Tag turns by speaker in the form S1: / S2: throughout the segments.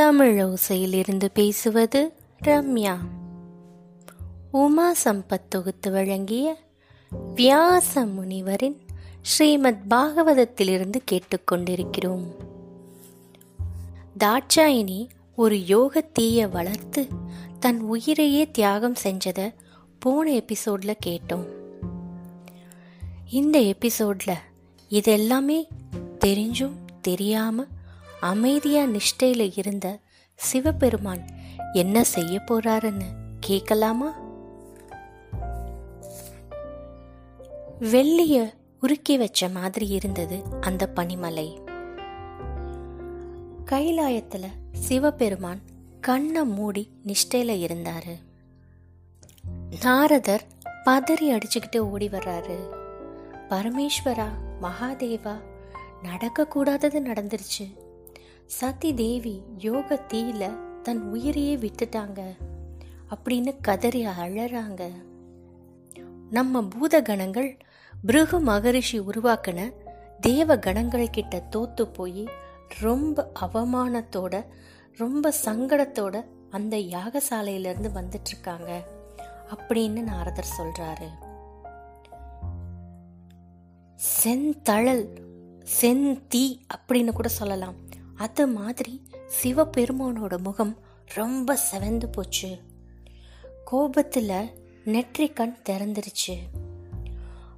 S1: தமிழ் ஓசையிலிருந்து பேசுவது ரம்யா. உமா சம்பத் தொகுத்து வழங்கிய வியாச முனிவரின் ஸ்ரீமத் பாகவதத்திலிருந்து கேட்டுக்கொண்டிருக்கிறோம். தாட்சாயினி ஒரு யோக தீய வளர்த்து தன் உயிரையே தியாகம் செஞ்சதை போன எபிசோட்ல கேட்டோம். இந்த எபிசோட்ல இதெல்லாமே தெரிஞ்சும் தெரியாமல் அமைதியா நிஷ்டையில இருந்த சிவபெருமான் என்ன செய்ய போறாருன்னு கேட்கலாமா வெள்ளிய உருக்கி வச்ச மாதிரி இருந்தது அந்த பனிமலை. கைலாயத்துல சிவபெருமான் கண்ணை மூடி நிஷ்டையில இருந்தாரு. நாரதர் பதறி அடிச்சுக்கிட்டு ஓடி வர்றாரு. பரமேஸ்வரா மகாதேவா நடக்கக்கூடாதது நடந்துருச்சு. சதி தேவி யோக தீயில தன் உயிரையே விட்டுட்டாங்க அப்படின்னு கதறி அழறாங்க. நம்ம பூத கணங்கள் பிருகு மகரிஷி உருவாக்கின தேவ கணங்கள் கிட்ட தோத்து போய் ரொம்ப அவமானத்தோட ரொம்ப சங்கடத்தோட அந்த யாகசாலையிலேருந்து வந்துட்டு இருக்காங்க அப்படின்னு நாரதர் சொல்றாரு. செந்தழல் செந்தி அப்படின்னு கூட சொல்லலாம். அது மாதிரி சிவபெருமானோட முகம் ரொம்ப செவந்து போச்சு. கோபத்தில் நெற்றி கண் திறந்துருச்சு.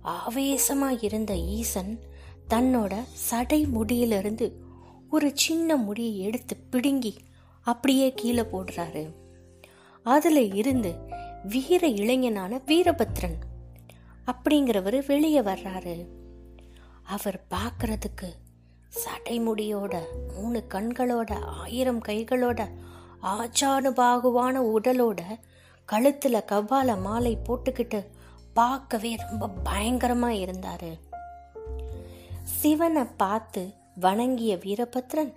S1: ஆவேசமாக இருந்த ஈசன் தன்னோட சடை முடியிலிருந்து ஒரு சின்ன முடியை எடுத்து பிடுங்கி அப்படியே கீழே போடுறாரு. அதில் இருந்து வீர இளைஞனான வீரபத்ரன் அப்படிங்கிறவர் வெளியே வர்றாரு. அவர் பார்க்கறதுக்கு சடைமுடியோட மூணு கண்களோட ஆயிரம் கைகளோட ஆச்சானுபாகுவான உடலோட கழுத்தில் கபால மாலை போட்டுக்கிட்டு பார்க்கவே ரொம்ப பயங்கரமாக இருந்தார். சிவனை பார்த்து வணங்கிய வீரபத்ரன்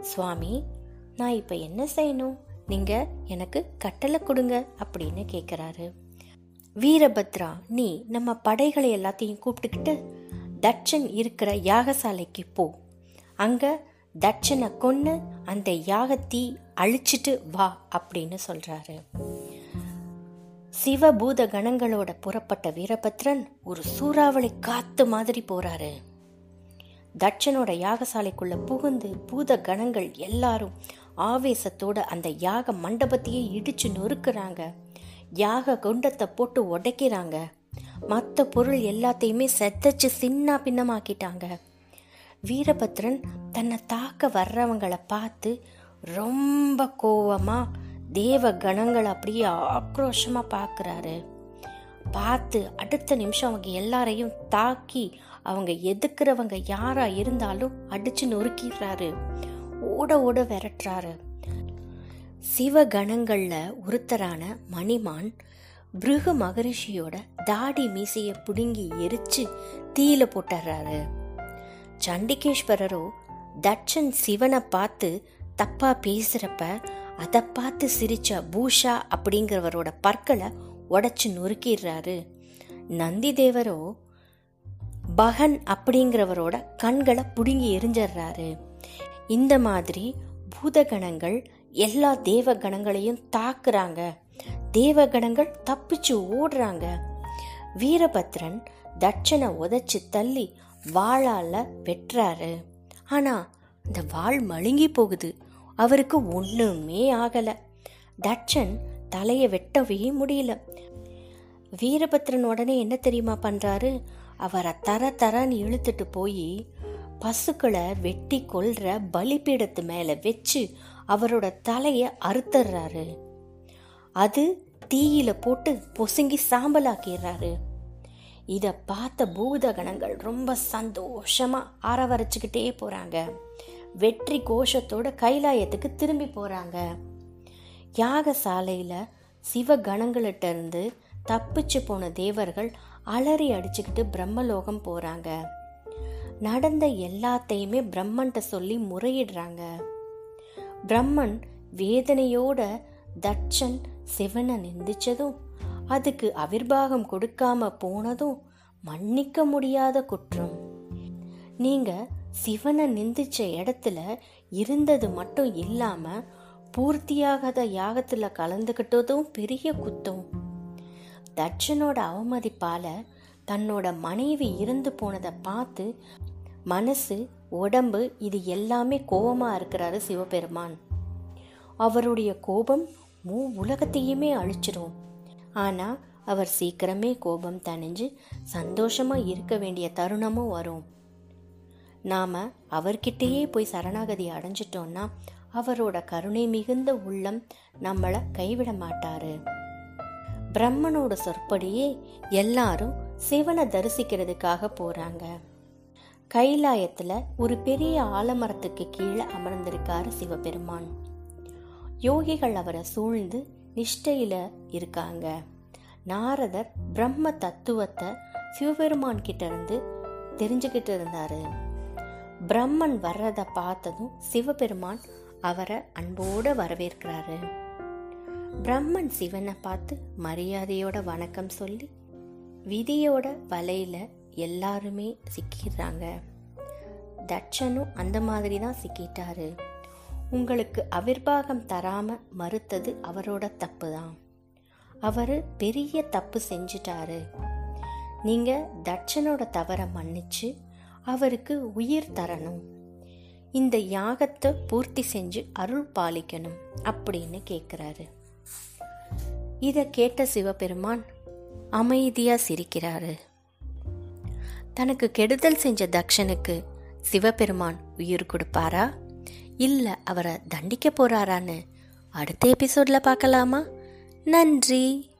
S1: சுவாமி நான் இப்போ என்ன செய்யணும்? நீங்கள் எனக்கு கட்டளை கொடுங்க அப்படின்னு கேட்குறாரு வீரபத்ரா நீ நம்ம படைகளை எல்லாத்தையும் கூப்பிட்டுக்கிட்டு தட்சன் இருக்கிற யாகசாலைக்கு போ. அங்க தட்சனை கொன்று அந்த யாகத்தீ அழிச்சிட்டு வா அப்படின்னு சொல்றாரு. சிவபூத கணங்களோட புறப்பட்ட வீரபத்ரன் ஒரு சூறாவளி காத்து மாதிரி போறாரு. தட்சனோட யாகசாலைக்குள்ள புகுந்து பூத கணங்கள் எல்லாரும் ஆவேசத்தோட அந்த யாக மண்டபத்தையே இடிச்சு நொறுக்குறாங்க. யாக குண்டத்தை போட்டு உடைக்கிறாங்க. மற்ற பொருள் எல்லாத்தையுமே செத்தச்சு சின்ன பின்னமாக்கிட்டாங்க. வீரபத்ரன் தன்னை தாக்க வர்றவங்களை பார்த்து ரொம்ப கோவமா தேவ கணங்கள் அப்படியே ஆக்ரோஷமா பார்க்கறாரு. பார்த்து அடுத்த நிமிஷம் அவங்க எல்லாரையும் தாக்கி அவங்க எதுக்குறவங்க யாரா இருந்தாலும் அடிச்சு நொறுக்கிடுறாரு. ஓட ஓட விரட்டுறாரு. சிவகணங்கள்ல ஒருத்தரான மணிமான் பிருகு மகரிஷியோட தாடி மீசைய புடுங்கி எரிச்சு தீயில போட்டுறாரு. சண்டிகேஸ்வரரோ தட்சன் சிவனை பார்த்து தப்பா பேசுறப்ப அதை பார்த்து சிரிச்ச பூஷா அப்படிங்கிறவரோட பற்களை உடச்சு நொறுக்கிடுறாரு. நந்தி தேவரோ பகன் அப்படிங்கிறவரோட கண்களை புடுங்கி எரிஞ்சிடுறாரு. இந்த மாதிரி பூதகணங்கள் எல்லா தேவ கணங்களையும் தாக்குறாங்க. தேவகணங்கள் தப்பிச்சு ஓடுறாங்க. வீரபத்ரன் தட்சனை உதச்சி தள்ளி வாழால வெட்டுறாரு. ஆனா இந்த வாள் மழுங்கி போகுது. அவருக்கு ஒண்ணுமே ஆகல. தட்சன் தலைய வெட்டவே முடியல. வீரபத்ரன் உடனே என்ன தெரியுமா பண்றாரு? அவரை தர தரன்னு இழுத்துட்டு போய் பசுக்களை வெட்டி கொல்ற பலிபீடத்து மேல வச்சு அவரோட தலைய அறுத்துறாரு அது தீயில போட்டு பொசுங்கி சாம்பலாக்கிடுறாரு. இத பார்த்த பூதகணங்கள் ரொம்ப சந்தோஷமா ஆரவரைச்சுக்கிட்டே போறாங்க. வெற்றி கோஷத்தோட கைலாயத்துக்கு திரும்பி போறாங்க. யாகசாலையில சிவகணங்கள்கிட்ட இருந்து தப்பிச்சு போன தேவர்கள் அலறி அடிச்சுக்கிட்டு பிரம்மலோகம் போறாங்க. நடந்த எல்லாத்தையுமே பிரம்மன்ட்ட சொல்லி முறையிடுறாங்க. பிரம்மன் வேதனையோட தட்சன் சிவனை நிந்திச்சதும் அதுக்கு அவிர்வாகம் கொடுக்காம போனதும் மன்னிக்க முடியாத குற்றம். நீங்க சிவனை நிந்திச்ச இடத்துல இருந்தது மட்டும் இல்லாம பூர்த்தியாகாத யாகத்துல கலந்துக்கிட்டதும் பெரிய குத்தம். தட்சனோட அவமதிப்பால தன்னோட மனைவி இருந்து போனதை பார்த்து மனசு உடம்பு இது எல்லாமே கோபமா இருக்கிறாரு சிவபெருமான். அவருடைய கோபம் மூ உலகத்தையுமே அழிச்சிடும் ஆனால் அவர் சீக்கிரமே கோபம் தணிஞ்சு சந்தோஷமாக இருக்க வேண்டிய தருணமும் வரும். நாம் அவர்கிட்டயே போய் சரணாகதி அடைஞ்சிட்டோம்னா அவரோட கருணை மிகுந்த உள்ளம் நம்மளை கைவிட மாட்டாரு. பிரம்மனோட சொற்படியே எல்லாரும் சிவனை தரிசிக்கிறதுக்காக போறாங்க. கைலாயத்துல ஒரு பெரிய ஆலமரத்துக்கு கீழே அமர்ந்திருக்காரு சிவபெருமான். யோகிகள் அவரை சூழ்ந்து நிஷ்டையில் இருக்காங்க. நாரதர் பிரம்ம தத்துவத்தை சிவபெருமான் கிட்ட இருந்து தெரிஞ்சுக்கிட்டு இருந்தார். பிரம்மன் வர்றதை பார்த்ததும் சிவபெருமான் அவரை அன்போடு வரவேற்கிறாரு. பிரம்மன் சிவனை பார்த்து மரியாதையோட வணக்கம் சொல்லி விதியோட வலையில் எல்லாருமே சிக்கிடுறாங்க. தட்சனும் அந்த மாதிரி தான் சிக்கிட்டாரு. உங்களுக்கு அவிர்வாகம் தராம மறுத்தது அவரோட தப்பு தான் அவர் பெரிய தப்பு செஞ்சிட்டாரு. நீங்க தட்சனோட தவறை மன்னிச்சு அவருக்கு உயிர் தரணும். இந்த யாகத்தை பூர்த்தி செஞ்சு அருள் பாலிக்கணும் அப்படின்னு கேட்குறாரு இதை கேட்ட சிவபெருமான் அமைதியாக சிரிக்கிறாரு. தனக்கு கெடுதல் செஞ்ச தக்ஷனுக்கு சிவபெருமான் உயிர் கொடுப்பாரா? இல்லை அவரை தண்டிக்க போறாரான்னு அடுத்த எபிசோட்ல பார்க்கலாமா? நன்றி.